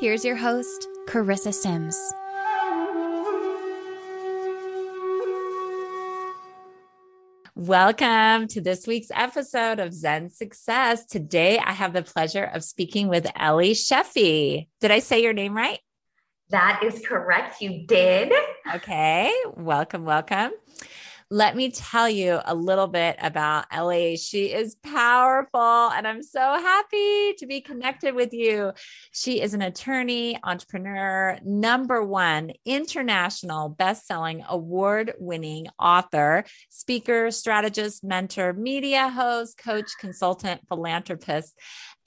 Here's your host, Carissa Sims. Welcome to this week's episode of Zen Success. Today, I have the pleasure of speaking with Ellie Shefi. Did I say your name right? That is correct. You did. Okay. Welcome, welcome. Let me tell you a little bit about Ellie. She is powerful, and I'm so happy to be connected with you. She is an attorney, entrepreneur, number one international best-selling, award-winning author, speaker, strategist, mentor, media host, coach, consultant, philanthropist,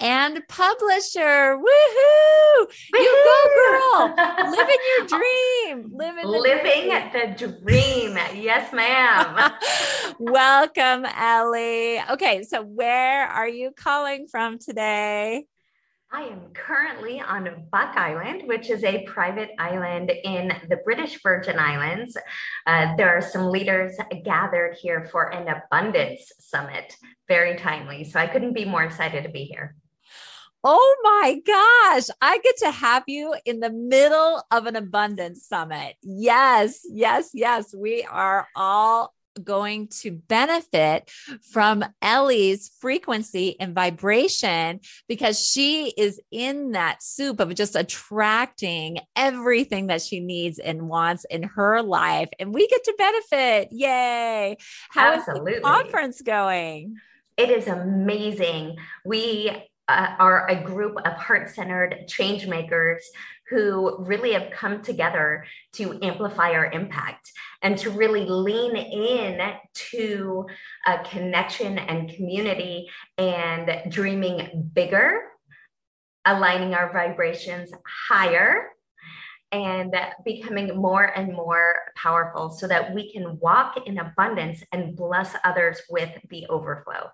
and publisher. Woohoo! You go, girl! Living your dream. Living, Living dream. the dream. Yes, ma'am. Welcome, Ellie. Okay, so where are you calling from today? I am currently on Buck Island, which is a private island in the British Virgin Islands. Uh, there are some leaders gathered here for an abundance summit. Very timely. So I couldn't be more excited to be here. Oh my gosh, I get to have you in the middle of an abundance summit. Yes, yes, yes. We are all going to benefit from Ellie's frequency and vibration because she is in that soup of just attracting everything that she needs and wants in her life. And we get to benefit. Yay. How Absolutely. is the conference going? It is amazing. We uh, are a group of heart-centered change makers who really have come together to amplify our impact and to really lean in to a connection and community and dreaming bigger aligning our vibrations higher and becoming more and more powerful so that we can walk in abundance and bless others with the overflow.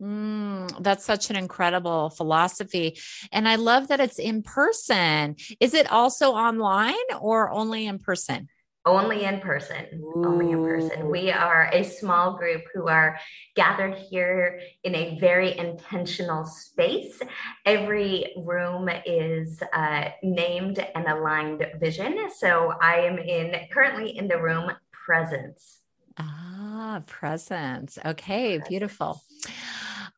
Mm, that's such an incredible philosophy. And I love that it's in person. Is it also online or only in person? Only in person. Ooh. Only in person. We are a small group who are gathered here in a very intentional space. Every room is uh, named and aligned vision. So I am in currently in the room presence. Ah, presence. Okay, presence. beautiful.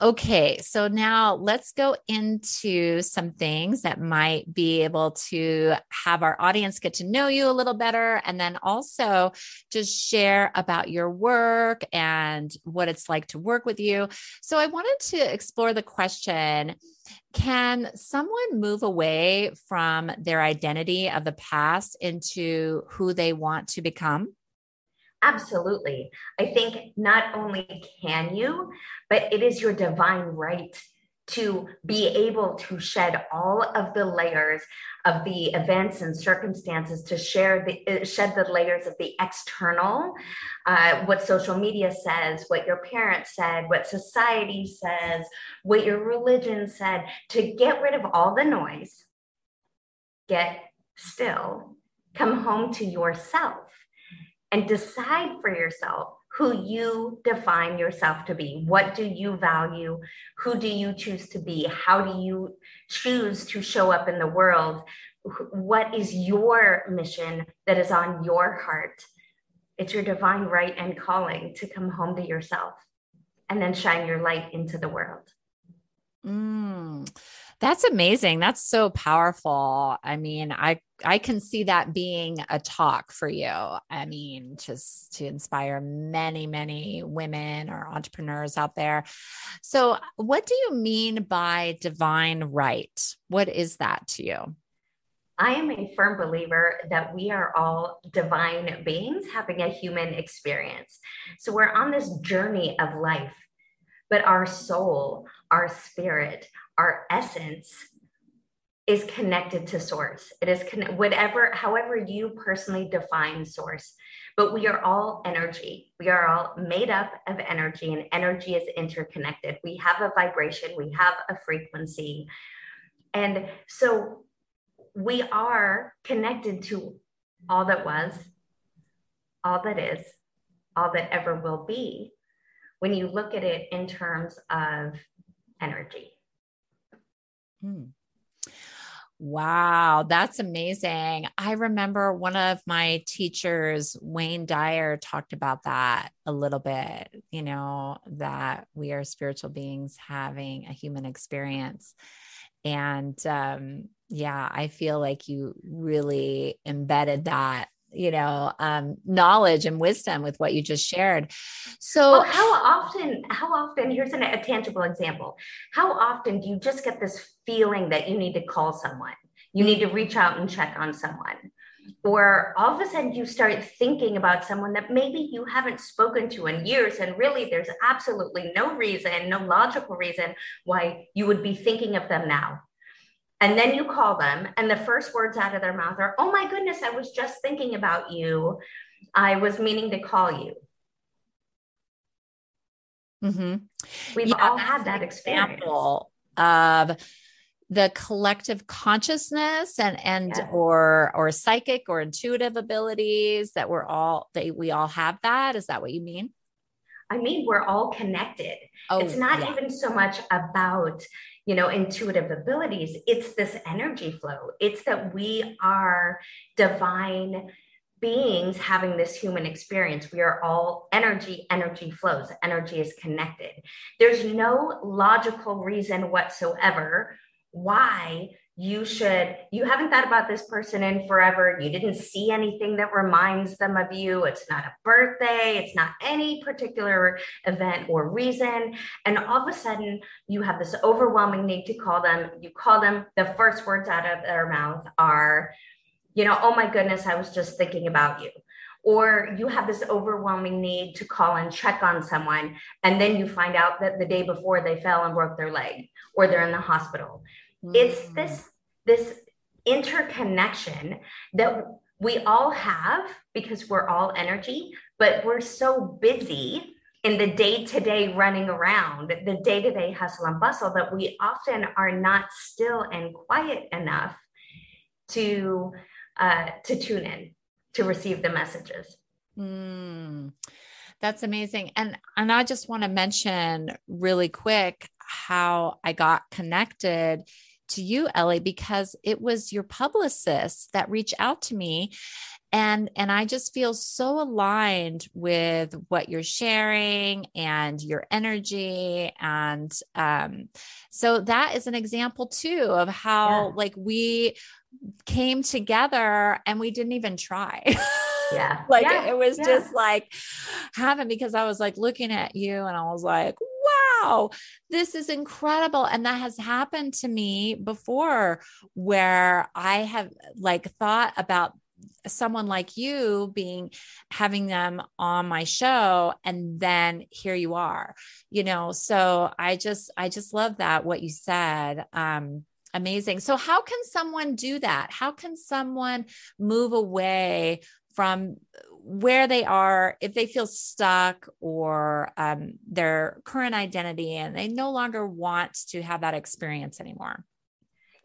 Okay, so now let's go into some things that might be able to have our audience get to know you a little better. And then also just share about your work and what it's like to work with you. So I wanted to explore the question can someone move away from their identity of the past into who they want to become? Absolutely. I think not only can you, but it is your divine right to be able to shed all of the layers of the events and circumstances to share the uh, shed the layers of the external uh, what social media says what your parents said what society says what your religion said to get rid of all the noise get still come home to yourself and decide for yourself who you define yourself to be. What do you value? Who do you choose to be? How do you choose to show up in the world? What is your mission that is on your heart? It's your divine right and calling to come home to yourself and then shine your light into the world. Mm. That's amazing. That's so powerful. I mean, I I can see that being a talk for you. I mean, just to inspire many, many women or entrepreneurs out there. So, what do you mean by divine right? What is that to you? I am a firm believer that we are all divine beings having a human experience. So, we're on this journey of life, but our soul, our spirit, our essence is connected to source. It is con- whatever, however you personally define source. But we are all energy. We are all made up of energy, and energy is interconnected. We have a vibration, we have a frequency. And so we are connected to all that was, all that is, all that ever will be when you look at it in terms of energy. Hmm. Wow, that's amazing. I remember one of my teachers, Wayne Dyer, talked about that a little bit, you know, that we are spiritual beings having a human experience. And um, yeah, I feel like you really embedded that you know um, knowledge and wisdom with what you just shared. So well, how often how often here's an, a tangible example. How often do you just get this feeling that you need to call someone? You need to reach out and check on someone. Or all of a sudden you start thinking about someone that maybe you haven't spoken to in years and really there's absolutely no reason no logical reason why you would be thinking of them now and then you call them, and the first words out of their mouth are, Oh my goodness, I was just thinking about you. I was meaning to call you. Mm-hmm. We've yeah, all had that experience. Of the collective consciousness and and yeah. or or psychic or intuitive abilities that we're all that we all have that is that what you mean i mean we're all connected. Oh, it's not yeah. even so much about you know intuitive abilities. It's this energy flow. It's that we are divine beings having this human experience. We are all energy energy flows. Energy is connected. There's no logical reason whatsoever why you should you haven't thought about this person in forever. You didn't see anything that reminds them of you. It's not a birthday. It's not any particular event or reason. And all of a sudden you have this overwhelming need to call them. You call them. The first words out of their mouth are you know oh my goodness i was just thinking about you. Or you have this overwhelming need to call and check on someone and then you find out that the day before they fell and broke their leg or they're in the hospital it's mm. this this interconnection that we all have because we're all energy, but we're so busy in the day to day running around, the day to day hustle and bustle, that we often are not still and quiet enough to uh, to tune in to receive the messages. Mm, that's amazing, and and I just want to mention really quick how I got connected to you, Ellie, because it was your publicist that reached out to me. And, and I just feel so aligned with what you're sharing and your energy. And um, so that is an example too of how yeah. like we came together and we didn't even try. Yeah. like yeah. it was yeah. just like having because I was like looking at you and I was like, wow, this is incredible. And that has happened to me before where I have like thought about someone like you being having them on my show and then here you are you know so i just i just love that what you said um amazing. So how can someone do that? How can someone move away from where they are if they feel stuck or um, their current identity and they no longer want to have that experience anymore?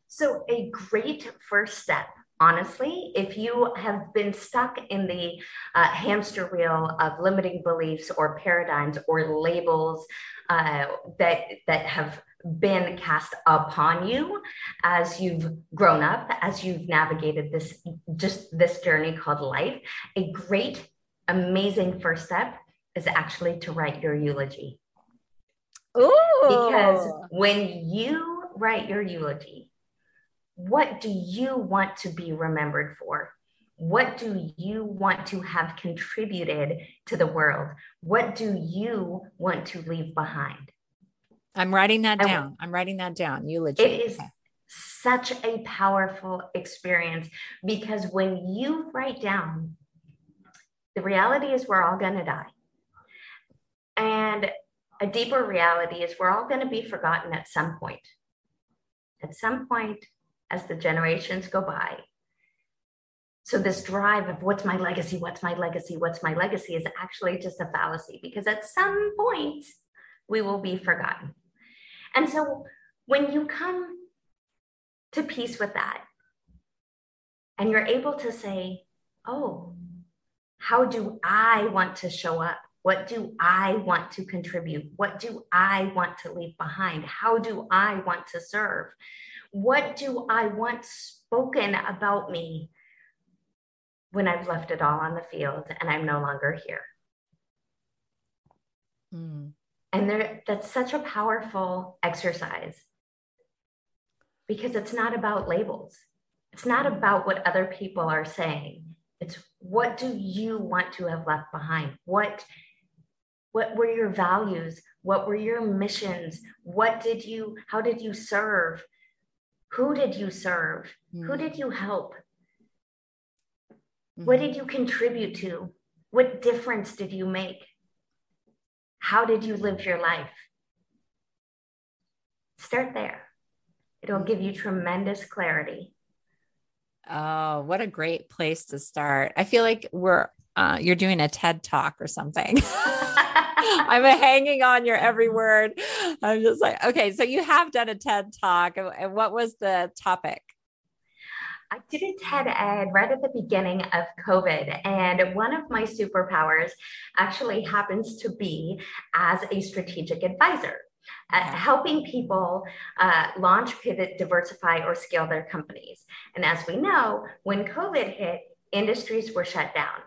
So a great first step honestly if you have been stuck in the uh, hamster wheel of limiting beliefs or paradigms or labels uh, that that have been cast upon you as you've grown up, as you've navigated this just this journey called life. A great, amazing first step is actually to write your eulogy. Ooh. Because when you write your eulogy, what do you want to be remembered for? What do you want to have contributed to the world? What do you want to leave behind? I'm writing that down. I'm writing that down. Eulogy. It is okay. such a powerful experience because when you write down, the reality is we're all going to die. And a deeper reality is we're all going to be forgotten at some point. At some point, as the generations go by. So, this drive of what's my legacy, what's my legacy, what's my legacy is actually just a fallacy because at some point we will be forgotten. And so, when you come to peace with that and you're able to say, oh, how do I want to show up? What do I want to contribute? What do I want to leave behind? How do I want to serve? What do I want spoken about me when I've left it all on the field and I'm no longer here? Mm. And there, that's such a powerful exercise because it's not about labels. It's not about what other people are saying. It's what do you want to have left behind? What what were your values? What were your missions? What did you how did you serve? Who did you serve? Mm. Who did you help? Mm. What did you contribute to? What difference did you make? How did you live your life? Start there. It'll give you tremendous clarity. Oh, what a great place to start. I feel like we're uh, you're doing a TED talk or something. I'm hanging on your every word. I'm just like, okay, so you have done a TED talk. And what was the topic? I did a TED Ed right at the beginning of COVID. And one of my superpowers actually happens to be as a strategic advisor. Uh, helping people uh, launch, pivot, diversify, or scale their companies. And as we know, when COVID hit, industries were shut down.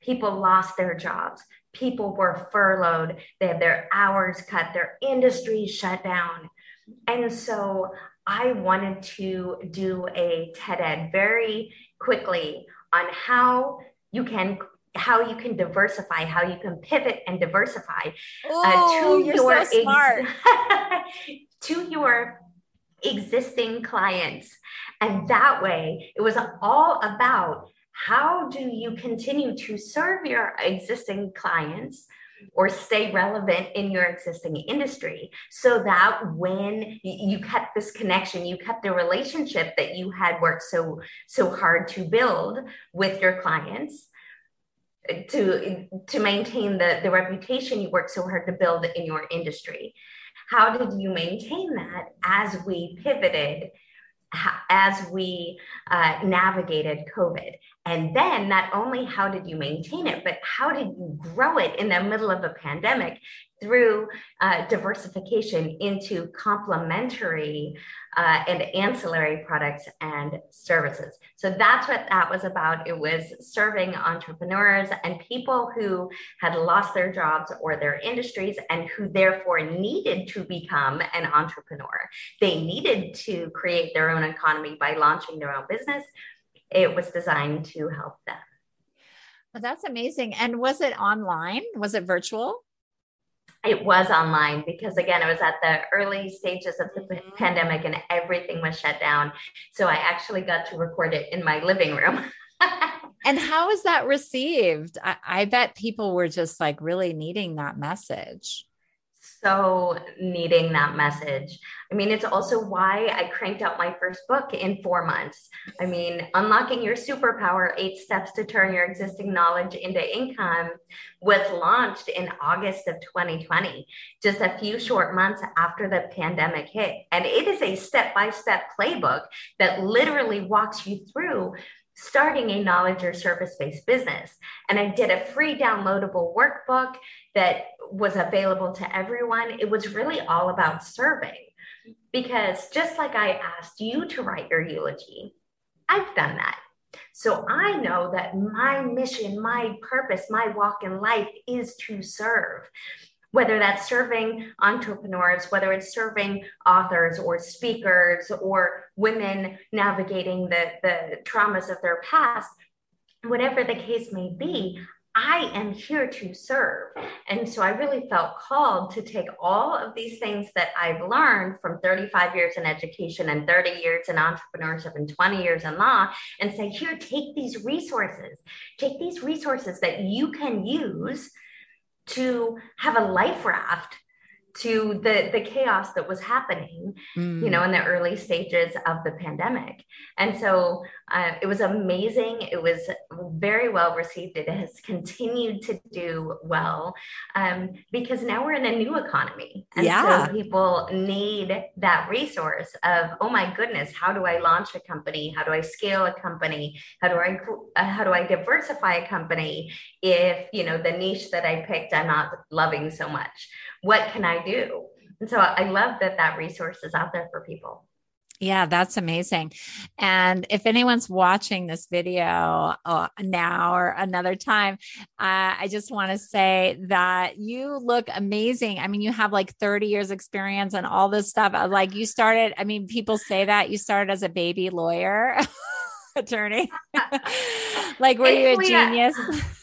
People lost their jobs. People were furloughed. They had their hours cut. Their industries shut down. And so I wanted to do a TED Ed very quickly on how you can how you can diversify, how you can pivot and diversify Ooh, uh, to your so ex- to your existing clients. And that way, it was all about how do you continue to serve your existing clients or stay relevant in your existing industry so that when you kept this connection you kept the relationship that you had worked so so hard to build with your clients to to maintain the the reputation you worked so hard to build in your industry how did you maintain that as we pivoted as we uh, navigated COVID. And then not only how did you maintain it, but how did you grow it in the middle of a pandemic through uh, diversification into complementary uh, and ancillary products and services. So that's what that was about. It was serving entrepreneurs and people who had lost their jobs or their industries and who therefore needed to become an entrepreneur. They needed to create their own economy by launching their own business. It was designed to help them. Well, that's amazing. And was it online? Was it virtual? it was online because again it was at the early stages of the mm-hmm. pandemic and everything was shut down so i actually got to record it in my living room and how was that received I, I bet people were just like really needing that message so needing that message. I mean, it's also why I cranked out my first book in four months. I mean, Unlocking Your Superpower Eight Steps to Turn Your Existing Knowledge into Income was launched in August of 2020, just a few short months after the pandemic hit. And it is a step by step playbook that literally walks you through starting a knowledge or service based business. And I did a free downloadable workbook that was available to everyone. It was really all about serving because just like I asked you to write your eulogy, I've done that. So I know that my mission, my purpose, my walk in life is to serve whether that's serving entrepreneurs, whether it's serving authors or speakers or women navigating the, the traumas of their past, whatever the case may be, I am here to serve. And so I really felt called to take all of these things that I've learned from 35 years in education and 30 years in entrepreneurship and 20 years in law and say, here, take these resources, take these resources that you can use to have a life raft to the the chaos that was happening mm. you know in the early stages of the pandemic. And so uh, it was amazing. It was very well received. It has continued to do well um, because now we're in a new economy. And yeah. so people need that resource of oh my goodness how do i launch a company? How do i scale a company? How do i uh, how do i diversify a company if you know the niche that i picked i'm not loving so much what can I do? And so I love that that resource is out there for people. Yeah, that's amazing. And if anyone's watching this video uh, now or another time, uh, I just want to say that you look amazing. I mean, you have like 30 years experience and all this stuff. Uh, like you started, I mean, people say that you started as a baby lawyer, attorney. like, were you a genius?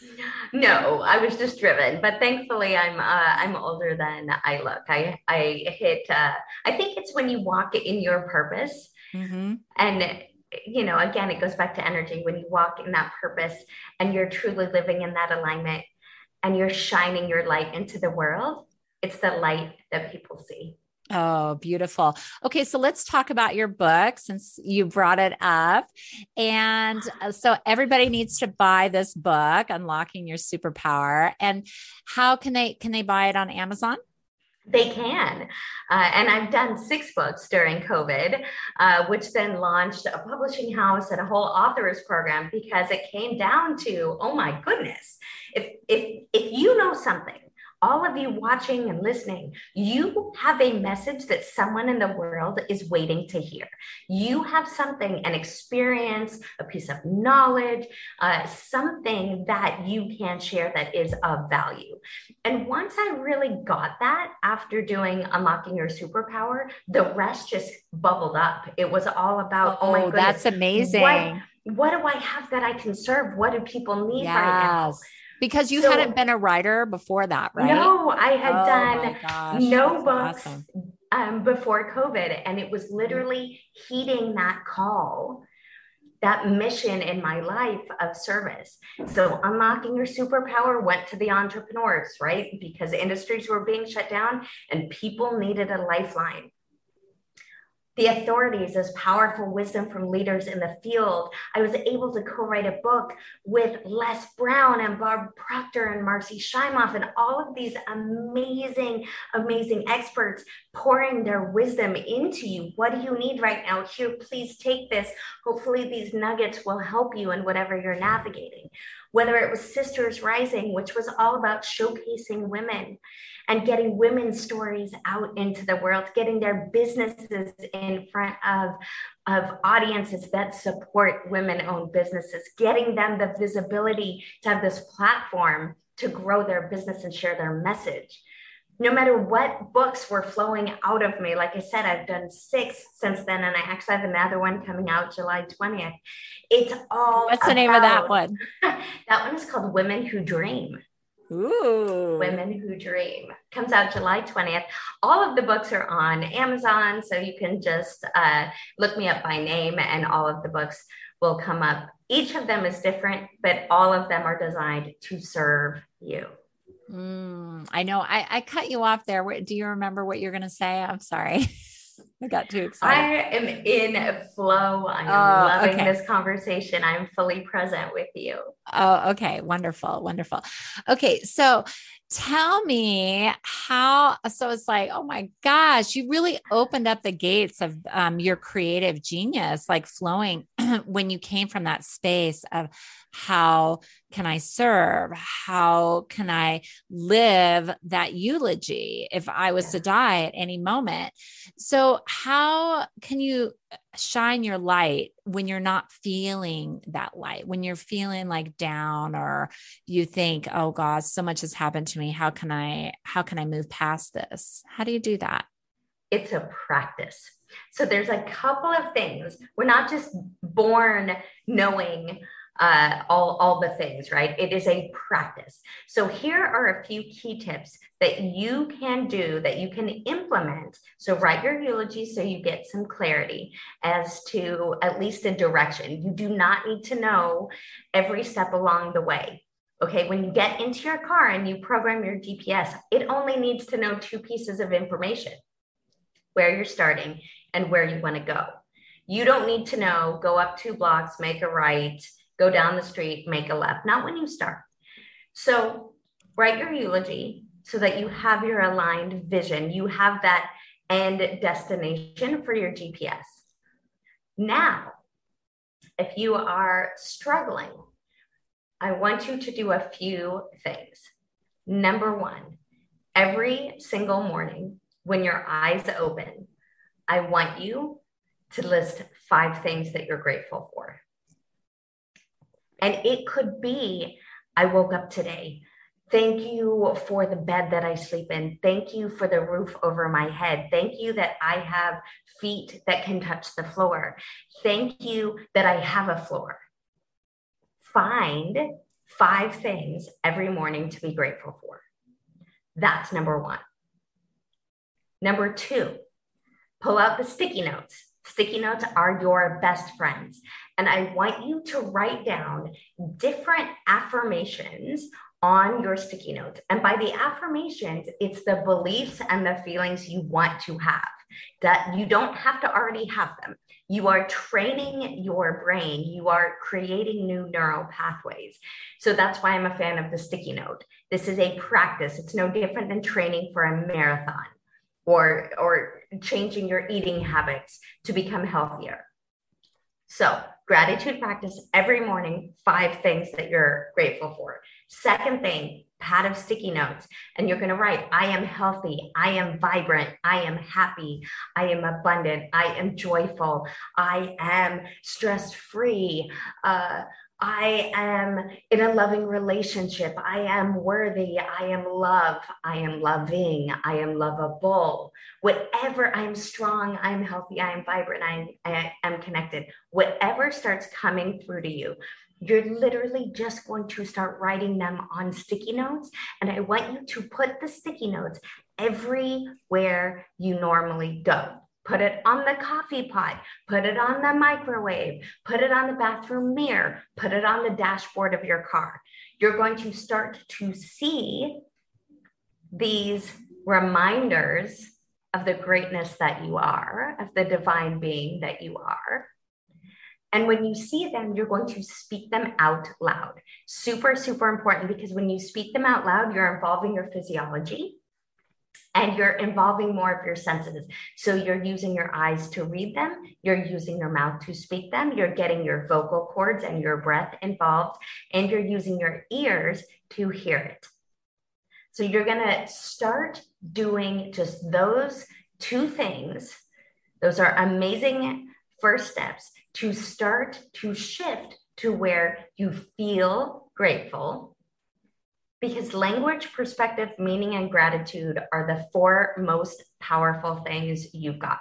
no, I was just driven. But thankfully, I'm uh, I'm older than I look. I I hit. Uh, I think it's when you walk in your purpose, mm-hmm. and you know, again, it goes back to energy. When you walk in that purpose, and you're truly living in that alignment, and you're shining your light into the world, it's the light that people see. Oh, beautiful. Okay, so let's talk about your book since you brought it up. And uh, so everybody needs to buy this book, Unlocking Your Superpower. And how can they can they buy it on Amazon? They can. Uh, and I've done six books during COVID, uh, which then launched a publishing house and a whole authors program because it came down to, oh my goodness, if if if you know something all of you watching and listening, you have a message that someone in the world is waiting to hear. You have something, an experience, a piece of knowledge, uh, something that you can share that is of value. And once I really got that after doing Unlocking Your Superpower, the rest just bubbled up. It was all about, oh, oh my goodness. That's amazing. What, what do I have that I can serve? What do people need yes. right now? Because you so, hadn't been a writer before that, right? No, I had oh done gosh, no books awesome. um, before COVID, and it was literally heeding that call, that mission in my life of service. So, unlocking your superpower went to the entrepreneurs, right? Because industries were being shut down and people needed a lifeline the authorities as powerful wisdom from leaders in the field. I was able to co write a book with Les Brown and Bob Proctor and Marci Shimoff and all of these amazing, amazing experts pouring their wisdom into you. What do you need right now? Here, please take this. Hopefully, these nuggets will help you in whatever you're navigating whether it was Sisters Rising, which was all about showcasing women and getting women's stories out into the world, getting their businesses in front of, of audiences that support women owned businesses, getting them the visibility to have this platform to grow their business and share their message no matter what books were flowing out of me, like I said, I've done six since then, and I actually have another one coming out July 20th. It's all what's the name of that one? that one is called Women Who Dream. Ooh. Women Who Dream comes out July 20th. All of the books are on Amazon, so you can just uh, look me up by name, and all of the books will come up. Each of them is different, but all of them are designed to serve you. Mm, I know. I, I cut you off there. Do you remember what you're going to say? I'm sorry. I got too excited. I am in flow. I am oh, loving okay. this conversation. I'm fully present with you. Oh, okay. Wonderful. Wonderful. Okay. So tell me how so it's like oh my gosh you really opened up the gates of um, your creative genius like flowing when you came from that space of how can I serve? How can I live that eulogy if I was to die at any moment? So, how can you shine your light when you're not feeling that light, when you're feeling like down or you think, oh God, so much has happened to me. How can I, how can I move past this? How do you do that? It's a practice. So there's a couple of things. We're not just born knowing uh, all, all the things, right? It is a practice. So here are a few key tips that you can do that you can implement. So write your eulogy so you get some clarity as to at least a direction. You do not need to know every step along the way. Okay, when you get into your car and you program your GPS, it only needs to know two pieces of information where you're starting and where you want to go. You don't need to know go up two blocks, make a right, go down the street, make a left, not when you start. So write your eulogy so that you have your aligned vision. You have that end destination for your GPS. Now, if you are struggling, I want you to do a few things. Number one, every single morning when your eyes open, I want you to list five things that you're grateful for. And it could be I woke up today. Thank you for the bed that I sleep in. Thank you for the roof over my head. Thank you that I have feet that can touch the floor. Thank you that I have a floor. Find five things every morning to be grateful for. That's number one. Number two, pull out the sticky notes. Sticky notes are your best friends. And I want you to write down different affirmations on your sticky notes. And by the affirmations, it's the beliefs and the feelings you want to have that you don't have to already have them. You are training your brain, you are creating new neural pathways. So that's why I'm a fan of the sticky note. This is a practice, it's no different than training for a marathon or, or changing your eating habits to become healthier. So, gratitude practice every morning, five things that you're grateful for. Second thing, pad of sticky notes, and you're going to write, I am healthy, I am vibrant, I am happy, I am abundant, I am joyful, I am stress free. Uh, I am in a loving relationship. I am worthy. I am love. I am loving. I am lovable. Whatever, I am strong. I am healthy. I am vibrant. I I am connected. Whatever starts coming through to you, you're literally just going to start writing them on sticky notes. And I want you to put the sticky notes everywhere you normally go. Put it on the coffee pot, put it on the microwave, put it on the bathroom mirror, put it on the dashboard of your car. You're going to start to see these reminders of the greatness that you are, of the divine being that you are. And when you see them, you're going to speak them out loud. Super, super important because when you speak them out loud, you're involving your physiology and you're involving more of your senses. So you're using your eyes to read them, you're using your mouth to speak them, you're getting your vocal cords and your breath involved, and you're using your ears to hear it. So you're going to start doing just those two things. Those are amazing first steps to start to shift to where you feel grateful because language, perspective, meaning, and gratitude are the four most powerful things you've got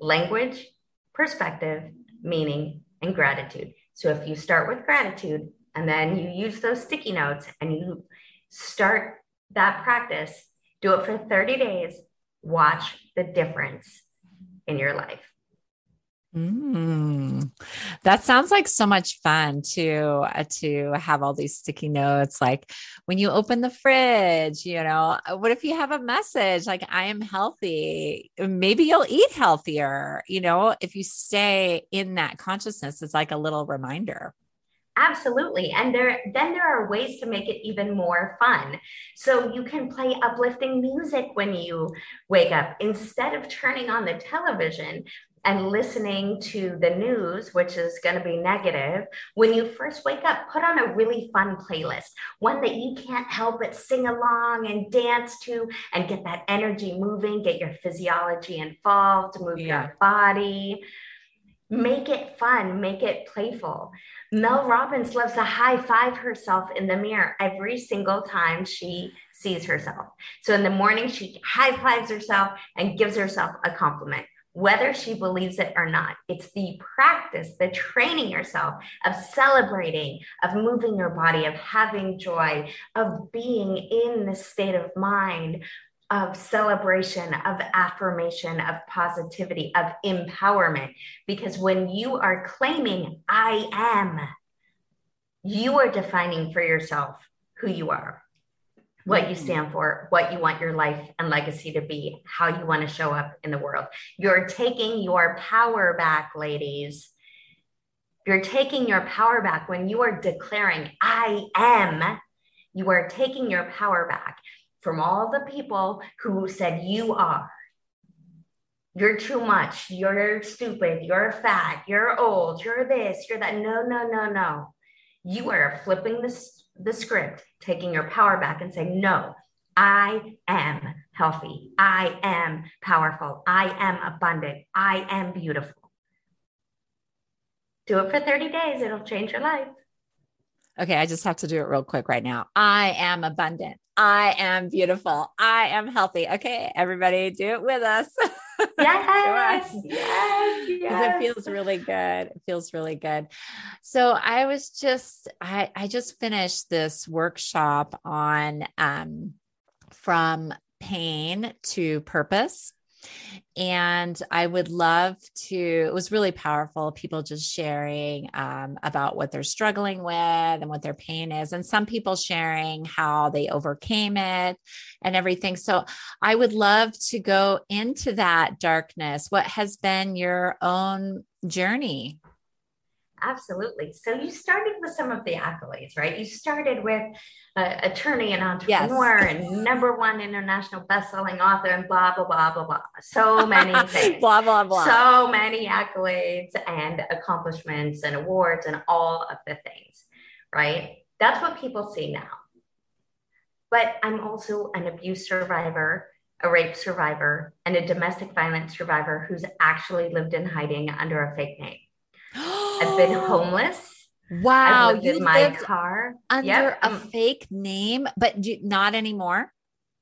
language, perspective, meaning, and gratitude. So if you start with gratitude and then you use those sticky notes and you start that practice, do it for 30 days, watch the difference in your life. Mm, that sounds like so much fun to uh, to have all these sticky notes. Like when you open the fridge, you know, uh, what if you have a message like "I am healthy"? Maybe you'll eat healthier. You know, if you stay in that consciousness, it's like a little reminder. Absolutely. And there then there are ways to make it even more fun. So you can play uplifting music when you wake up instead of turning on the television and listening to the news, which is going to be negative, when you first wake up, put on a really fun playlist, one that you can't help but sing along and dance to and get that energy moving, get your physiology involved, move yeah. your body. Make it fun, make it playful. Mel Robbins loves to high five herself in the mirror every single time she sees herself. So in the morning, she high fives herself and gives herself a compliment whether she believes it or not. It's the practice, the training yourself of celebrating, of moving your body, of having joy, of being in the state of mind of celebration, of affirmation, of positivity, of empowerment. Because when you are claiming, I am, You are defining for yourself who you are, what you mm-hmm. stand for, what you want your life and legacy to be, how you want to show up in the world. You're taking your power back, ladies. You're taking your power back when you are declaring, I am. You are taking your power back from all the people who said you are. You're too much. You're stupid. You're fat. You're old. You're this. You're that. No, no, no, no. You are flipping this, the script, taking your power back and saying, no, I am healthy. I am powerful. I am abundant. I am beautiful. Do it for 30 days. It'll change your life. Okay, I just have to do it real quick right now. I am abundant. I am beautiful. I am healthy. Okay, everybody, do it with us. Yes, yes, yes. It feels really good. It feels really good. So I was just, I, I just finished this workshop on um, from pain to purpose. And I would love to, it was really powerful. People just sharing um, about what they're struggling with and what their pain is. And some people sharing how they overcame it and everything. So I would love to go into that darkness. What has been your own journey? Absolutely. So you started with some of the accolades, right? You started with uh, attorney and entrepreneur yes. and number one international best-selling author and blah blah blah blah blah. So many things. blah blah blah. So many accolades and accomplishments and awards and all of the things, right? That's what people see now. But I'm also an abuse survivor, a rape survivor, and a domestic violence survivor who's actually lived in hiding under a fake name. I've been homeless. Wow. You in my car under yep. a um, fake name, but do, not anymore.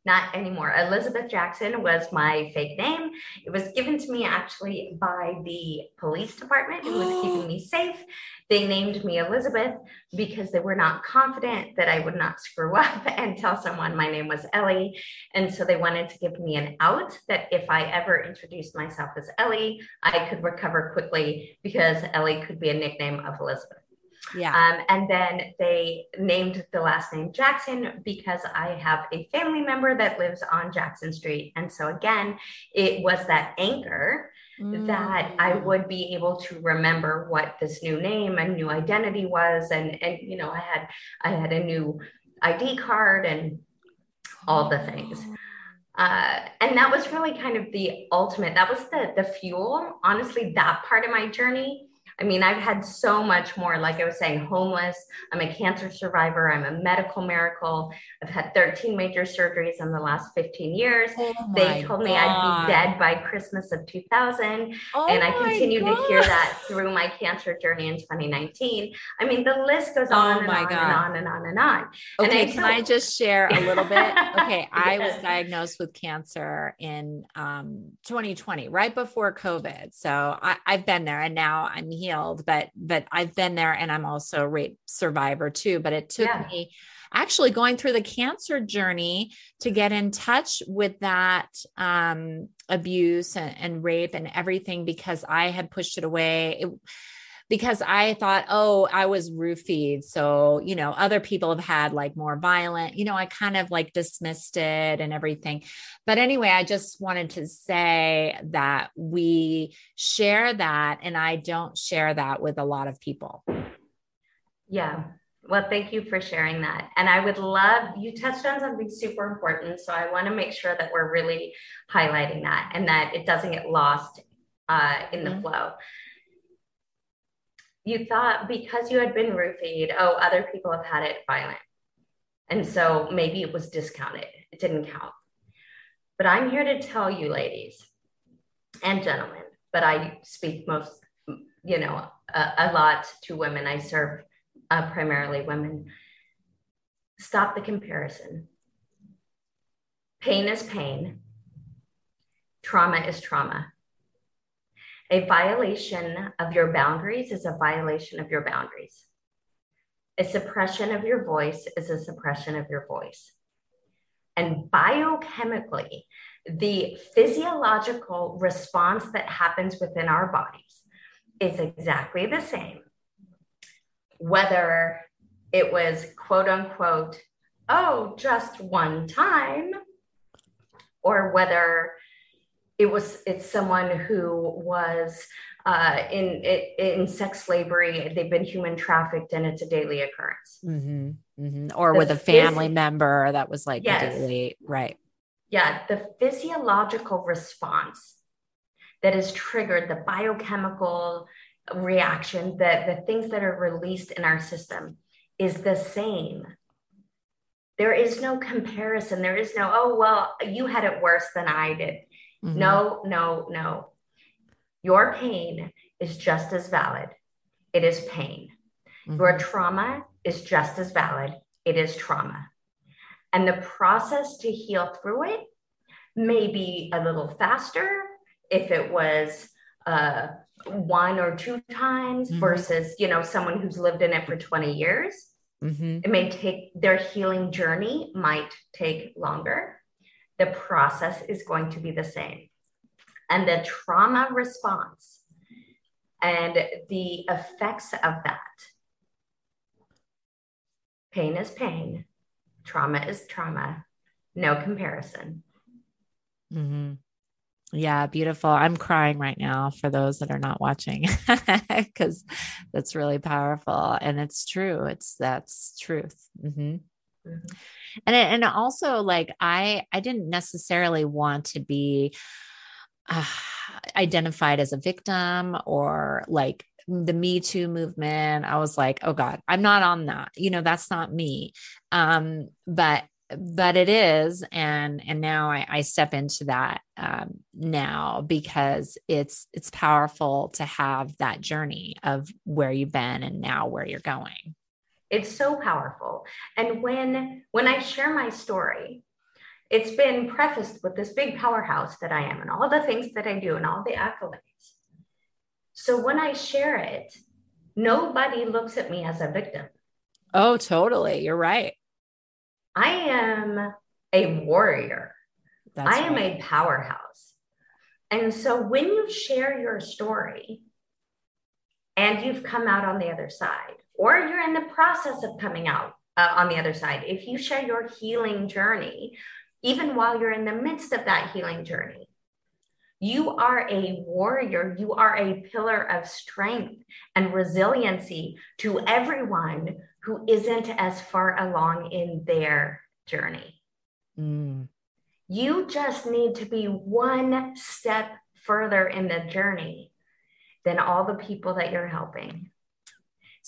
Not anymore. Elizabeth Jackson was my fake name. It was given to me actually by the police department who was keeping me safe. They named me Elizabeth because they were not confident that I would not screw up and tell someone my name was Ellie. And so they wanted to give me an out that if I ever introduced myself as Ellie, I could recover quickly because Ellie could be a nickname of Elizabeth. Yeah. Um, and then they named the last name Jackson because I have a family member that lives on Jackson Street. And so, again, it was that anchor mm. that I mm. would be able to remember what this new name and new identity was. And, and, you know, I had, I had a new ID card and all the things. Oh. Uh, and that was really kind of the ultimate that was the the fuel honestly that part of my journey I mean, I've had so much more, like I was saying, homeless. I'm a cancer survivor. I'm a medical miracle. I've had 13 major surgeries in the last 15 years. Oh they told God. me I'd be dead by Christmas of 2000. Oh and I continue to hear that through my cancer journey in 2019. I mean, the list goes on, oh and, on and on and on and on. Okay, and I can I just share a little bit? Okay, I was diagnosed with cancer in um, 2020, right before COVID. So I, I've been there and now I'm here healed, but but I've been there and I'm also a rape survivor too. But it took yeah. me actually going through the cancer journey to get in touch with that um, abuse and, and rape and everything because I had pushed it away. It, because I thought, oh, I was roofied. So, you know, other people have had like more violent, you know, I kind of like dismissed it and everything. But anyway, I just wanted to say that we share that, and I don't share that with a lot of people. Yeah. Well, thank you for sharing that. And I would love, you touched on something super important. So I want to make sure that we're really highlighting that and that it doesn't get lost uh, in the mm-hmm. flow you thought because you had been roofied, oh, other people have had it violent. And so maybe it was discounted, it didn't count. But I'm here to tell you, ladies and gentlemen, but I speak most, you know, a, a lot to women. I serve uh, primarily women. Stop the comparison. Pain is pain, trauma is trauma. A violation of your boundaries is a violation of your boundaries. A suppression of your voice is a suppression of your voice. And biochemically, the physiological response that happens within our bodies is exactly the same. Whether it was quote unquote, oh, just one time, or whether it was it's someone who was uh, in in sex slavery. They've been human trafficked, and it's a daily occurrence. Mm-hmm, mm-hmm. Or the with a family phys- member that was like yes. daily, right? Yeah, the physiological response that is triggered, the biochemical reaction, the the things that are released in our system is the same. There is no comparison. There is no, oh, well, you had it worse than I did. Mm-hmm. No, no, no. Your pain is just as valid. It is pain. Mm-hmm. Your trauma is just as valid. It is trauma. And the process to heal through it may be a little faster if it was uh, one or two times mm-hmm. versus, you know, someone who's lived in it for 20 years. Mm-hmm. It may take their healing journey might take longer. The process is going to be the same. And the trauma response and the effects of that pain is pain, trauma is trauma, no comparison. Mm-hmm. Yeah, beautiful. I'm crying right now for those that are not watching because that's really powerful and it's true. It's that's truth. Mm-hmm. Mm-hmm. And and also like I I didn't necessarily want to be uh, identified as a victim or like the me too movement. I was like oh god i'm not on that. You know that's not me. Um but but it is. And and now I, I step into that um, now because it's it's powerful to have that journey of where you've been and now where you're going it's so powerful and when when i share my story it's been prefaced with this big powerhouse that i am and all the things that i do and all the accolades so when i share it nobody looks at me as a victim oh totally you're right I am a warrior. That's I am right. a powerhouse. And so when you share your story and you've come out on the other side, or you're in the process of coming out uh, on the other side, if you share your healing journey, even while you're in the midst of that healing journey, you are a warrior. You are a pillar of strength and resiliency to everyone who isn't as far along in their journey. Mm. You just need to be one step further in the journey than all the people that you're helping.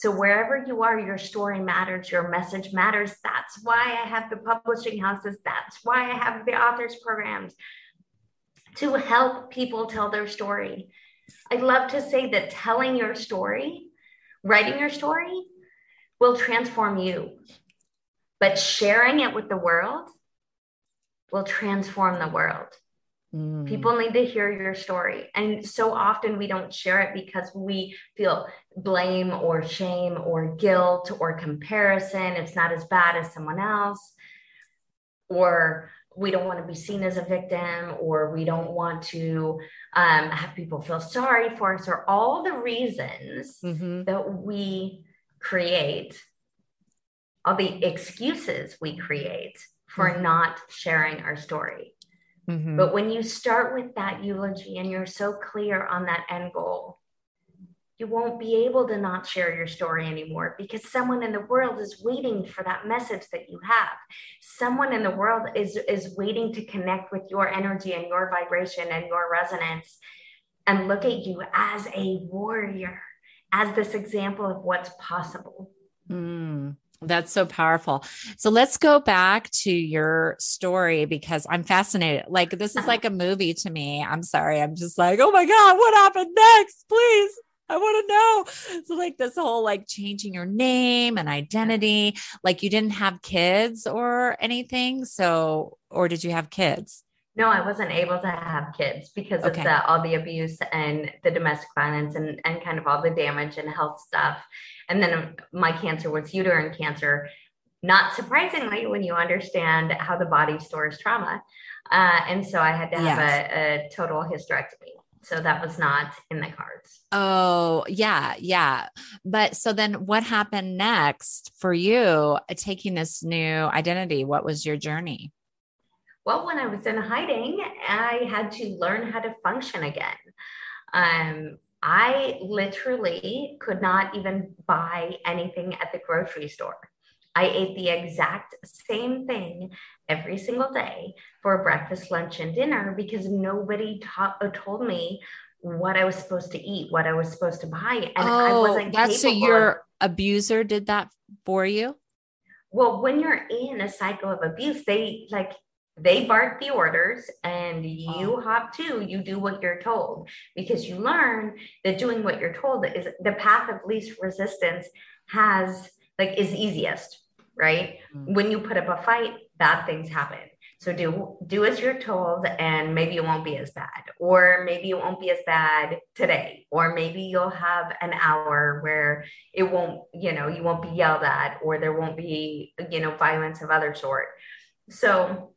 So, wherever you are, your story matters, your message matters. That's why I have the publishing houses. That's why I have the authors programs to help people tell their story. I love to say that telling your story, writing your story, will transform you. But sharing it with the world will transform the world. Mm. People need to hear your story. And so often we don't share it because we feel blame or shame or guilt or comparison. It's not as bad as someone else. Or we don't want to be seen as a victim, or we don't want to um, have people feel sorry for us, or all the reasons mm-hmm. that we create, all the excuses we create for mm-hmm. not sharing our story. Mm-hmm. But when you start with that eulogy and you're so clear on that end goal, you won't be able to not share your story anymore because someone in the world is waiting for that message that you have. Someone in the world is, is waiting to connect with your energy and your vibration and your resonance and look at you as a warrior as this example of what's possible. Mm, that's so powerful. So let's go back to your story because I'm fascinated. Like, this is like a movie to me. I'm sorry. I'm just like, oh my God, what happened next? Please. I want to know. So, like, this whole like changing your name and identity, like, you didn't have kids or anything. So, or did you have kids? No, I wasn't able to have kids because okay. of the, all the abuse and the domestic violence and, and kind of all the damage and health stuff. And then my cancer was uterine cancer. Not surprisingly, when you understand how the body stores trauma. Uh, and so I had to have yes. a, a, total hysterectomy. So that was not in the cards. Oh, yeah, yeah. But so then what happened next for you uh, taking this new identity? What was your journey? Well, when I was in hiding, I had to learn how to function again. Um, I literally could not even buy anything at the grocery store. I ate the exact same thing every single day for breakfast, lunch, and dinner because nobody ta- uh, told me what I was supposed to eat, what I was supposed to buy. And oh, I wasn't that's so your abuser did that for you? Well, when you're in a cycle of abuse, they like they bark the orders and you oh. hop to you do what you're told because you learn that doing what you're told is the path of least resistance has like is easiest right mm-hmm. when you put up a fight bad things happen so do do as you're told and maybe it won't be as bad or maybe it won't be as bad today or maybe you'll have an hour where it won't you know you won't be yelled at or there won't be you know violence of other sort so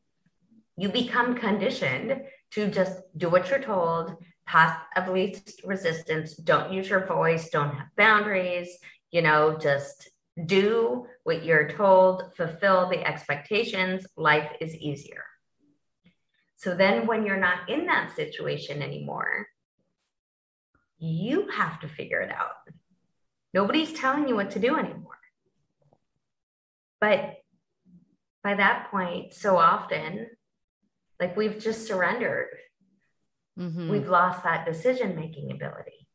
you become conditioned to just do what you're told, path of least resistance, don't use your voice, don't have boundaries, you know, just do what you're told, fulfill the expectations, life is easier. So then when you're not in that situation anymore, you have to figure it out. Nobody's telling you what to do anymore. But by that point, so often like we've just surrendered. Mm-hmm. We've lost that decision making ability.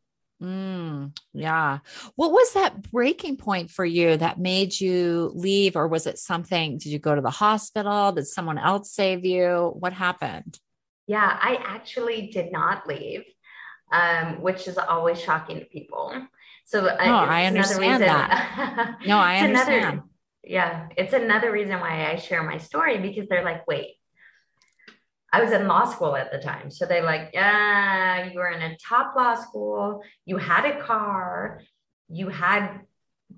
Mm, yeah. What was that breaking point for you that made you leave? Or was it something? Did you go to the hospital? Did someone else save you? What happened? Yeah, I actually did not leave, um, which is always shocking to people. So no, I understand that. no, I understand. Another, yeah, it's another reason why I share my story because they're like, wait, I was in law school at the time. So they like, yeah, you were in a top law school, you had a car, you had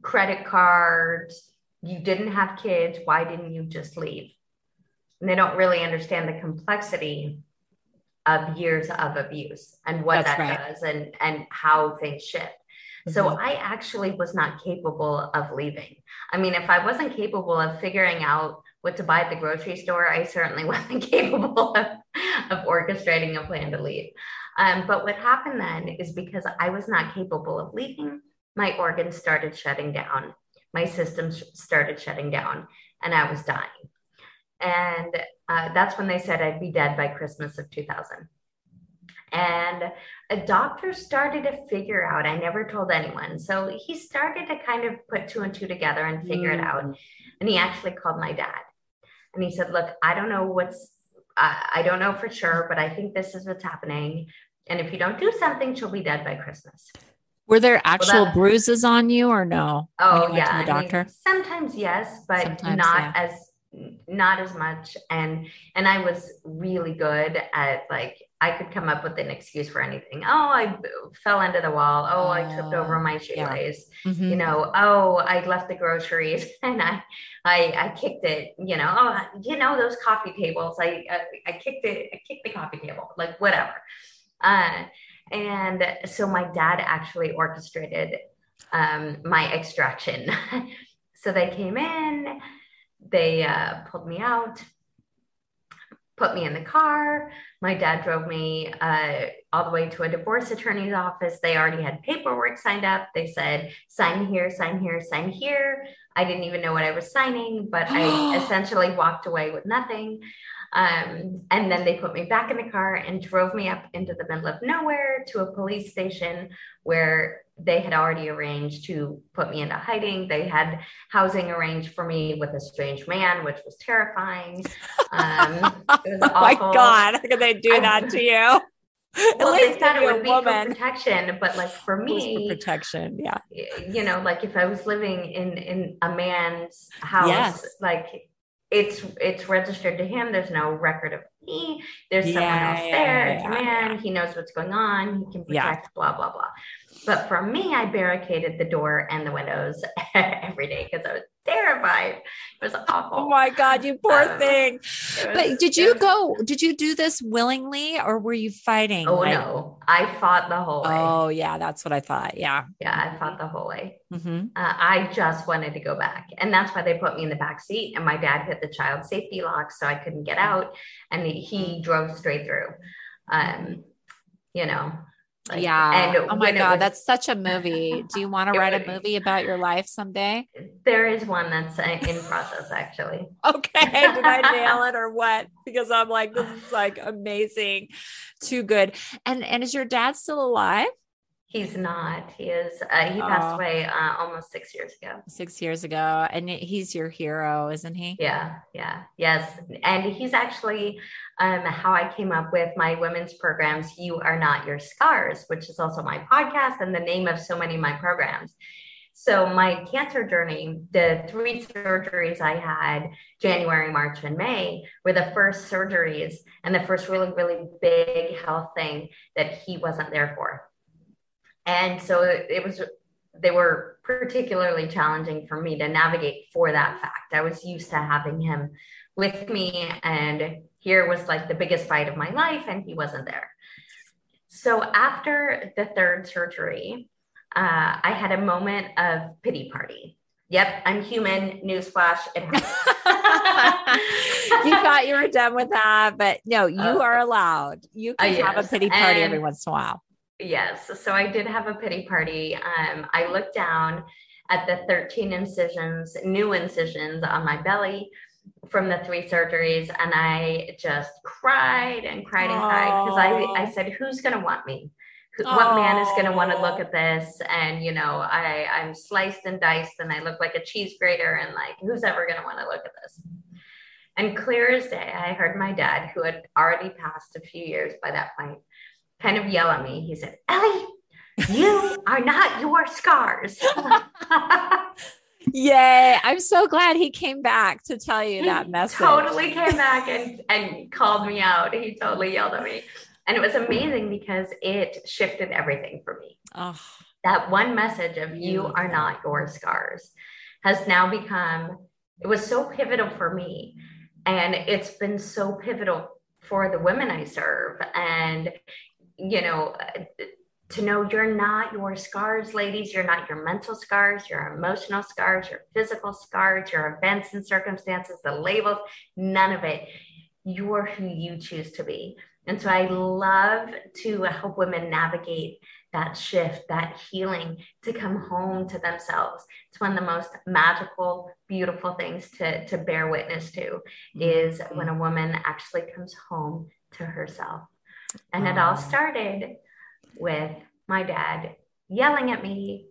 credit cards, you didn't have kids. Why didn't you just leave? And they don't really understand the complexity of years of abuse and what That's that right. does and, and how things shift. Mm-hmm. So I actually was not capable of leaving. I mean, if I wasn't capable of figuring out what to buy at the grocery store, I certainly wasn't capable of, of orchestrating a plan to leave. Um, but what happened then is because I was not capable of leaving, my organs started shutting down, my systems started shutting down, and I was dying. And uh, that's when they said I'd be dead by Christmas of 2000. And a doctor started to figure out, I never told anyone. So he started to kind of put two and two together and figure mm. it out. Mm. And he actually called my dad and he said, Look, I don't know what's, uh, I don't know for sure, but I think this is what's happening. And if you don't do something, she'll be dead by Christmas. Were there actual well, that, bruises on you or no? Oh, yeah. the doctor? I mean, sometimes yes, but sometimes, not yeah. as not as much and and i was really good at like i could come up with an excuse for anything. Oh i fell into the wall. Oh i tripped over my shoelace. Yeah. mm-hmm. you know oh i left the groceries and i i i kicked it you know. Oh you know those coffee tables. I i, I kicked it i kicked the coffee table like whatever. Uh and so my dad actually orchestrated um my extraction. So they came in they uh, pulled me out, put me in the car. My dad drove me uh, all the way to a divorce attorney's office. They already had paperwork signed up. They said, sign here, sign here, sign here. I didn't even know what I was signing, but I essentially walked away with nothing. Um, and then they put me back in the car and drove me up into the middle of nowhere to a police station where they had already arranged to put me into hiding. They had housing arranged for me with a strange man, which was terrifying. Um, it was oh my God, how could they do I, that to you? Well, they thought it would be woman. for protection, but like for me, for protection, yeah. You know, like if I was living in in a man's house, yes. like it's it's registered to him. There's no record of me. There's yeah, someone else there. Yeah, it's a man. He knows what's going on. He can protect. Blah blah blah. But for me, I barricaded the door and the windows every day because I was terrified. It was awful. Oh my God, you poor um, thing. was- But did you was- go, did you do this willingly or were you fighting? Oh Like- no, I fought the whole way. Oh, yeah, that's what I thought. Yeah. Yeah, I fought the whole way. hmm Uh, I just wanted to go back. And that's why they put me in the back seat. And my dad hit the child safety lock so I couldn't get out. And he, he drove straight through. Um, you know. Like- yeah. And oh my God, was- that's such a movie. Do you want to write a movie about your life someday? there is one that's uh, in process actually. Okay. Did I nail it or what? Because I'm like, this is like amazing. Too good. And and is your dad still alive? He's not. He is. Uh, he passed Oh. away uh, almost six years ago. Six years ago. And he's your hero, isn't he? Yeah, yeah, yes. And he's actually um, how I came up with my women's programs, You Are Not Your Scars, which is also my podcast and the name of so many of my programs. So, my cancer journey, the three surgeries I had January, March, and May were the first surgeries and the first really, really big health thing that he wasn't there for. And so it, was they were particularly challenging for me to navigate for that fact. I was used to having him with me, and here was like the biggest fight of my life, and he wasn't there. So after the third surgery, uh, I had a moment of pity party. Yep, I'm human. Newsflash, it happens. you thought you were done with that, but no, you Uh, are allowed. You uh, can have a pity party And- every once in a while. Yes. So I did have a pity party. Um, I looked down at the 13 incisions, new incisions on my belly from the three surgeries, and I just cried and cried and cried because I, I said, Who's going to want me? Who- What man is going to want to look at this? And, you know, I, I'm sliced and diced and I look like a cheese grater, and like, who's ever going to want to look at this? And clear as day, I heard my dad, who had already passed a few years by that point, kind of yell at me. He said, Ellie, you are not your scars. Yay. I'm so glad he came back to tell you that He message. Totally came back and, and called me out. He totally yelled at me. And it was amazing because it shifted everything for me. Oh, That one message of you mm-hmm. are not your scars has now become, it was so pivotal for me. And it's been so pivotal for the women I serve. And, you know, uh, to know you're not your scars, ladies. You're not your mental scars, your emotional scars, your physical scars, your events and circumstances, the labels, none of it. You're who you choose to be. And so I love to help women navigate that shift, that healing, to come home to themselves. It's one of the most magical, beautiful things to, to bear witness to mm-hmm. is when a woman actually comes home to herself. And it all started with my dad yelling at me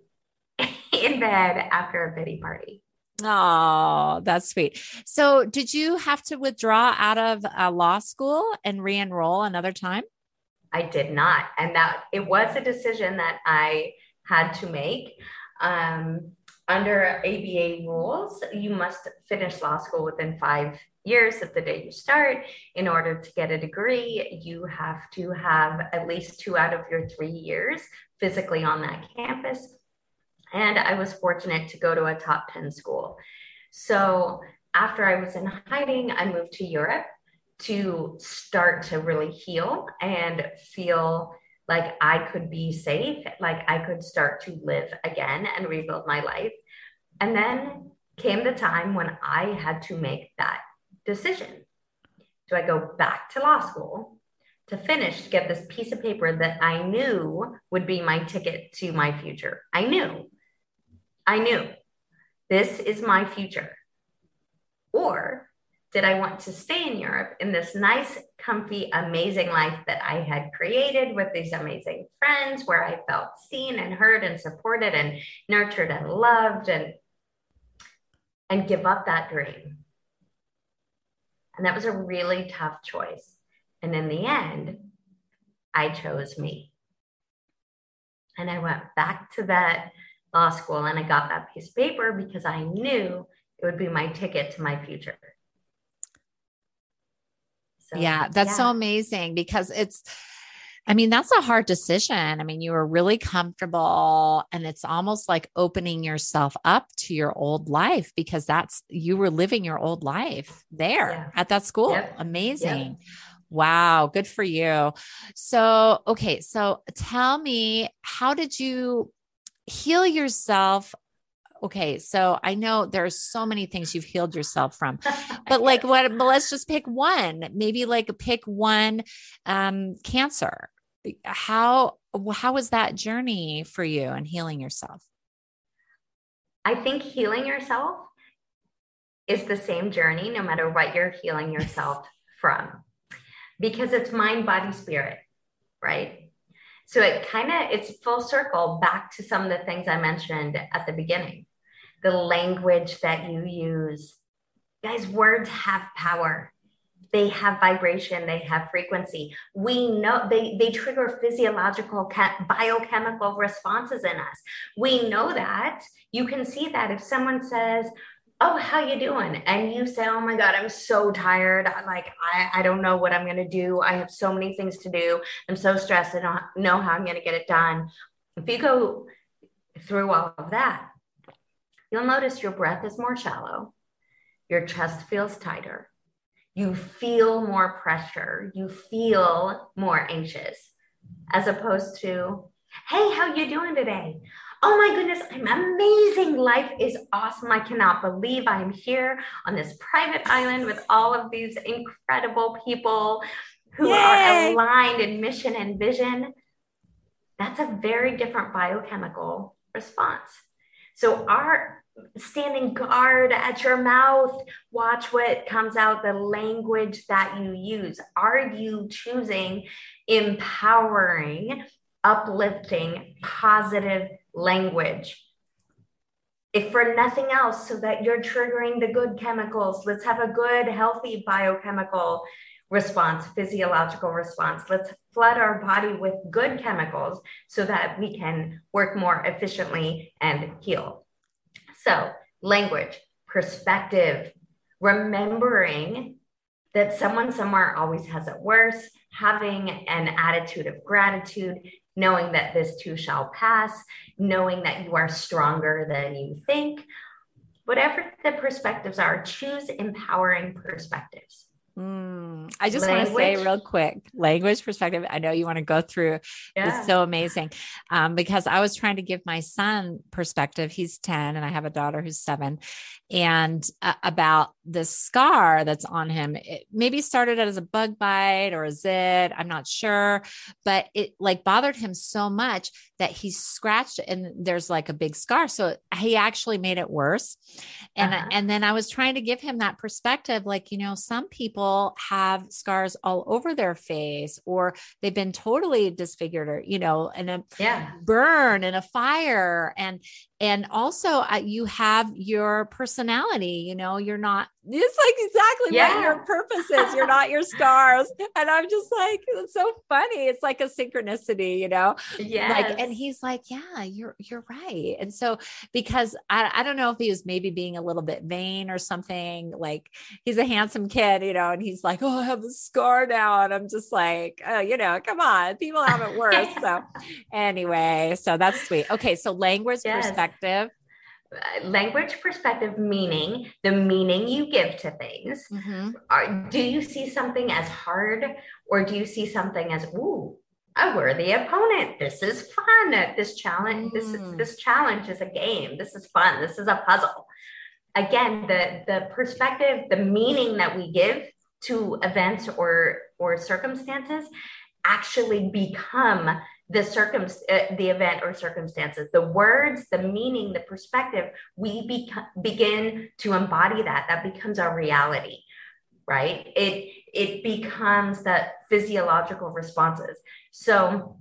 in bed after a pity party. Oh, that's sweet. So, did you have to withdraw out of uh, law school and re enroll another time? I did not. And that it was a decision that I had to make. Um, under ABA rules, you must finish law school within five years of the day you start. In order to get a degree, you have to have at least two out of your three years physically on that campus. And I was fortunate to go to a top 10 school. So after I was in hiding, I moved to Europe to start to really heal and feel like I could be safe, like I could start to live again and rebuild my life. And then came the time when I had to make that decision. Do I go back to law school to finish to get this piece of paper that I knew would be my ticket to my future? I knew. I knew this is my future. Or did I want to stay in Europe in this nice, comfy, amazing life that I had created with these amazing friends where I felt seen and heard and supported and nurtured and loved and and give up that dream? And that was a really tough choice. And in the end, I chose me. And I went back to that law school and I got that piece of paper because I knew it would be my ticket to my future. So, yeah, that's so amazing because it's I mean, that's a hard decision. I mean, you were really comfortable, and it's almost like opening yourself up to your old life because that's you were living your old life there yeah. at that school. Yep. Amazing. Yep. Wow, good for you. So, okay, so tell me, how did you heal yourself okay so i know there are so many things you've healed yourself from but like what but let's just pick one maybe like pick one um cancer how how was that journey for you and healing yourself? I think healing yourself is the same journey no matter what you're healing yourself from because it's mind body spirit right? So it kind of it's full circle back to some of the things i mentioned at the beginning the language that you use. Guys words have power they have vibration they have frequency. We know they they trigger physiological biochemical responses in us. We know that. You can see that if someone says oh how you doing? and you say oh my god i'm so tired. I'm like i, I don't know what i'm going to do. I have so many things to do. I'm so stressed. I don't know how i'm going to get it done. If you go through all of that you'll notice your breath is more shallow. Your chest feels tighter you feel more pressure. You feel more anxious as opposed to hey how you doing today? Oh my goodness i'm amazing. Life is awesome. I cannot believe i am here on this private island with all of these incredible people who Yay! are aligned in mission and vision. That's a very different biochemical response. So our standing guard at your mouth. Watch what comes out, the language that you use. Are you choosing empowering, uplifting, positive language? If for nothing else, so that you're triggering the good chemicals, let's have a good, healthy biochemical response, physiological response. Let's flood our body with good chemicals so that we can work more efficiently and heal. So, language, perspective, remembering that someone somewhere always has it worse, having an attitude of gratitude, knowing that this too shall pass, knowing that you are stronger than you think. Whatever the perspectives are, choose empowering perspectives. Mm, I just want to say real quick language perspective. I know you want to go through. Yeah. It's so amazing um, because I was trying to give my son perspective. He's 10 and I have a daughter who's seven and uh, about the scar that's on him. It maybe started as a bug bite or a zit. I'm not sure, but it like bothered him so much that he scratched and there's like a big scar. So he actually made it worse. And, uh-huh. and then I was trying to give him that perspective. Like, you know, some people have scars all over their face or they've been totally disfigured or, you know, and a yeah. burn and a fire. And, and also uh, you have your personality you know you're not it's like exactly yeah. what your purpose is you're not your scars. And i'm just like it's so funny it's like a synchronicity you know? Yeah like and he's like yeah you're you're right. And so because I, I don't know if he was maybe being a little bit vain or something like he's a handsome kid you know and he's like oh i have a scar now. And i'm just like oh you know come on people have it worse. So anyway so that's sweet. Okay so language yes. perspective perspective? Uh, language perspective meaning the meaning you give to things. Mm-hmm. Are, do you see something as hard or do you see something as ooh a worthy opponent. This is fun. This challenge mm. this is this challenge is a game. This is fun. This is a puzzle. Again the the perspective the meaning that we give to events or or circumstances actually become the circum uh, the event or circumstances the words the meaning the perspective we beca- begin to embody that. That becomes our reality right? It it becomes that physiological responses. So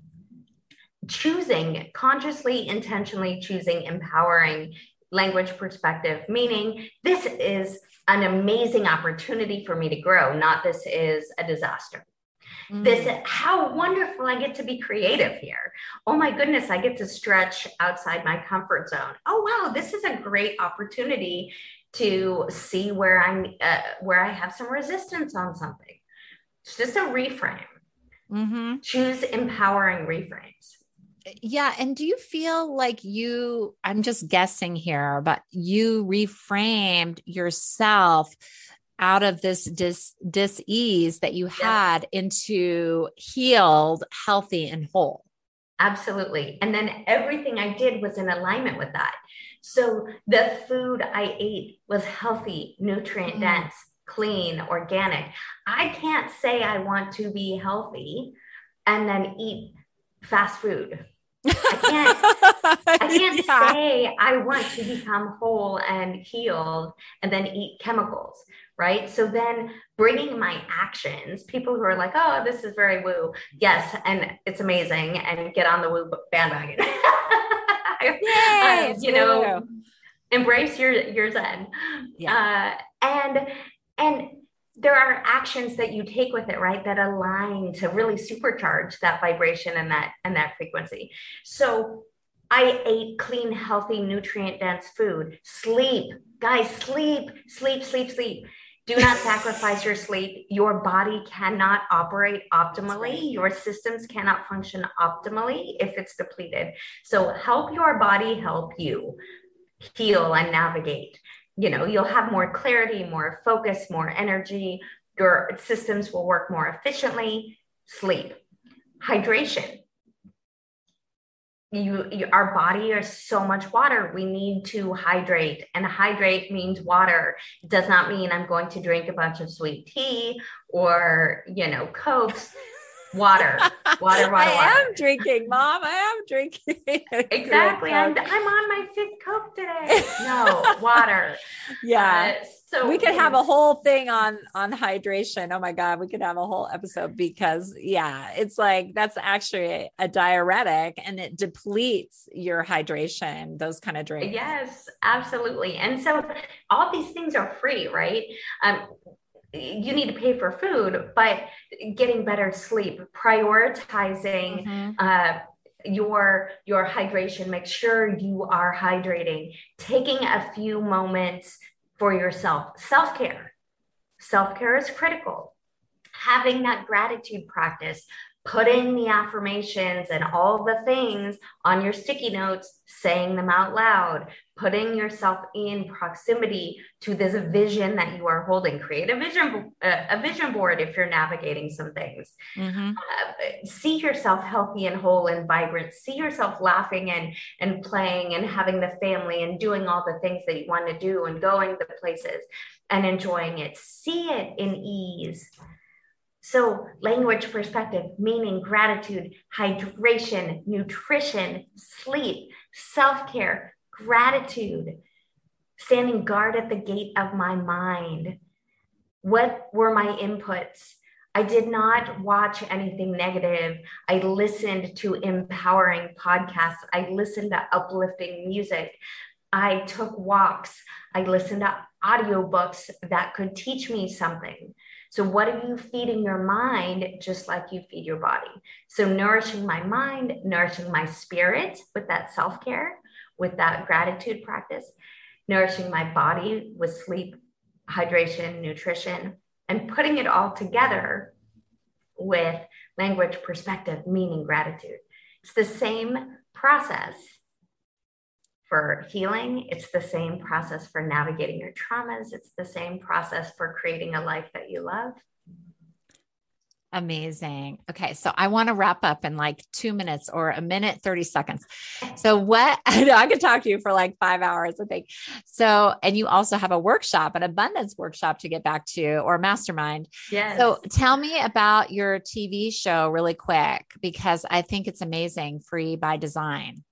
choosing consciously intentionally choosing empowering language perspective meaning this is an amazing opportunity for me to grow not this is a disaster Mm. This, how wonderful I get to be creative here. Oh my goodness, I get to stretch outside my comfort zone. Oh wow, this is a great opportunity to see where I'm, uh, where I have some resistance on something. It's just a reframe. Mm-hmm. Choose empowering reframes. Yeah. And do you feel like you, I'm just guessing here, but you reframed yourself out of this dis dis-ease that you had yeah. into healed, healthy, and whole? Absolutely. And then everything I did was in alignment with that. So the food I ate was healthy, nutrient mm. dense, clean, organic. I can't say I want to be healthy and then eat fast food. I can't, I can't yeah. say I want to become whole and healed and then eat chemicals, right? So then bringing my actions, people who are like, oh, this is very woo. Yes, and it's amazing and get on the woo bandwagon. Yay, um, you know, embrace your your zen. Yeah. Uh, and and there are actions that you take with it right that align to really supercharge that vibration and that and that frequency so i ate clean healthy nutrient dense food sleep guys sleep sleep sleep sleep do not sacrifice your sleep. Your body cannot operate optimally. Your systems cannot function optimally if it's depleted. So help your body help you heal and navigate. You know you'll have more clarity more focus more energy. Your systems will work more efficiently. Sleep. Hydration you, you, our body is so much water. We need to hydrate and hydrate means water. It does not mean i'm going to drink a bunch of sweet tea or you know cokes water, water, water. I water. am drinking, mom. I am drinking. exactly. I'm, I'm on my fifth Coke today. No, water. yeah. Uh, so we could have a whole thing on on hydration. Oh my god, we could have a whole episode because yeah, it's like that's actually a diuretic and it depletes your hydration. Those kind of drinks. Yes, absolutely. And so all these things are free, right? Um, you need to pay for food, but getting better sleep, prioritizing mm-hmm. uh, your your hydration, make sure you are hydrating, taking a few moments for yourself. Self care, self care is critical. Having that gratitude practice, putting the affirmations and all the things on your sticky notes, saying them out loud, putting yourself in proximity to this vision that you are holding. Create a vision, uh, a vision board if you're navigating some things. Mm-hmm. Uh, see yourself healthy and whole and vibrant. See yourself laughing and and playing and having the family and doing all the things that you want to do and going the places and enjoying it. See it in ease so, language perspective, meaning gratitude, hydration, nutrition, sleep, self care, gratitude, standing guard at the gate of my mind. What were my inputs? I did not watch anything negative. I listened to empowering podcasts. I listened to uplifting music. I took walks. I listened to audiobooks that could teach me something. So, what are you feeding your mind just like you feed your body? So, nourishing my mind, nourishing my spirit with that self care, with that gratitude practice, nourishing my body with sleep, hydration, nutrition, and putting it all together with language, perspective, meaning, gratitude. It's the same process for healing. It's the same process for navigating your traumas. It's the same process for creating a life that you love. Amazing. Okay. So I want to wrap up in like two minutes or a minute, 30 seconds. So, what I could talk to you for like five hours, I think. So, and you also have a workshop, an abundance workshop to get back to or mastermind. Yes. So, tell me about your TV show really quick because I think it's amazing. Free by design.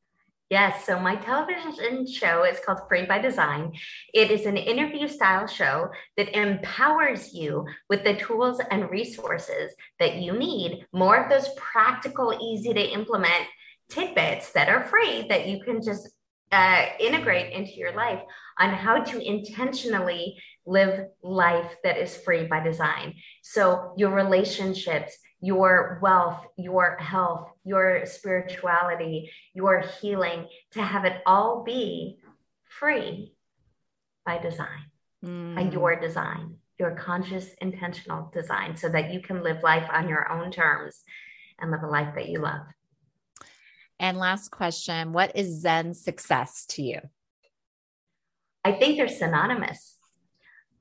Yes, so my television show is called Free by Design. It is an interview style show that empowers you with the tools and resources that you need, more of those practical, easy to implement tidbits that are free that you can just uh, integrate into your life on how to intentionally live life that is free by design. So, your relationships, your wealth, your health, your spirituality, your healing, to have it all be free by design, mm. by your design. your conscious, intentional design so that you can live life on your own terms and live a life that you love. And last question What is Zen success to you? I think they're synonymous.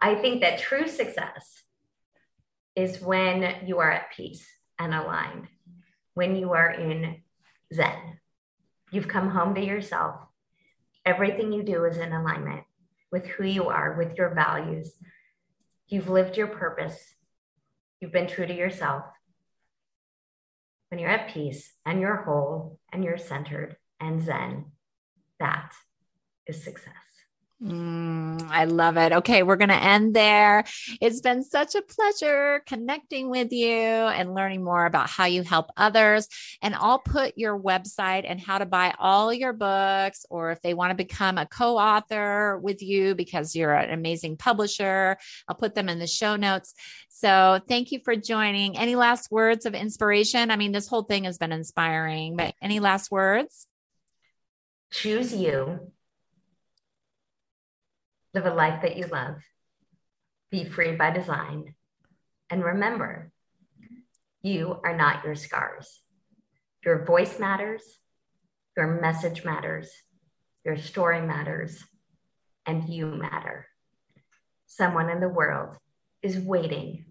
I think that true success is when you are at peace and aligned, when you are in Zen. You've come home to yourself. Everything you do is in alignment with who you are, with your values. You've lived your purpose. You've been true to yourself. When you're at peace and you're whole and you're centered and Zen, that is success. Mm, I love it. Okay, we're going to end there. It's been such a pleasure connecting with you and learning more about how you help others. And I'll put your website and how to buy all your books, or if they want to become a co author with you because you're an amazing publisher, I'll put them in the show notes. So thank you for joining. Any last words of inspiration? I mean, this whole thing has been inspiring, but any last words? Choose you Live a life that you love. Be free by design. And remember, you are not your scars. Your voice matters. Your message matters. Your story matters. And you matter. Someone in the world is waiting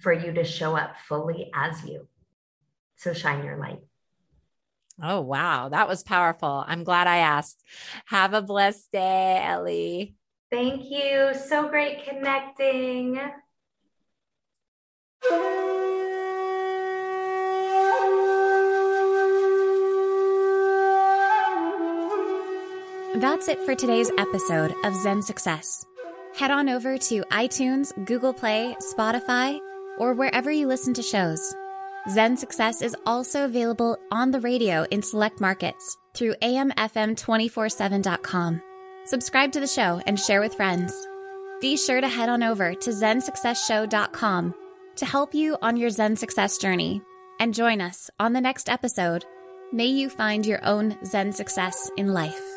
for you to show up fully as you. So shine your light. Oh, wow. That was powerful. I'm glad I asked. Have a blessed day, Ellie. Thank you. So great connecting. That's it for today's episode of Zen Success. Head on over to iTunes, Google Play, Spotify, or wherever you listen to shows. Zen Success is also available on the radio in select markets through amfm247.com. Subscribe to the show and share with friends. Be sure to head on over to zensuccessshow.com to help you on your Zen success journey and join us on the next episode. May you find your own Zen success in life.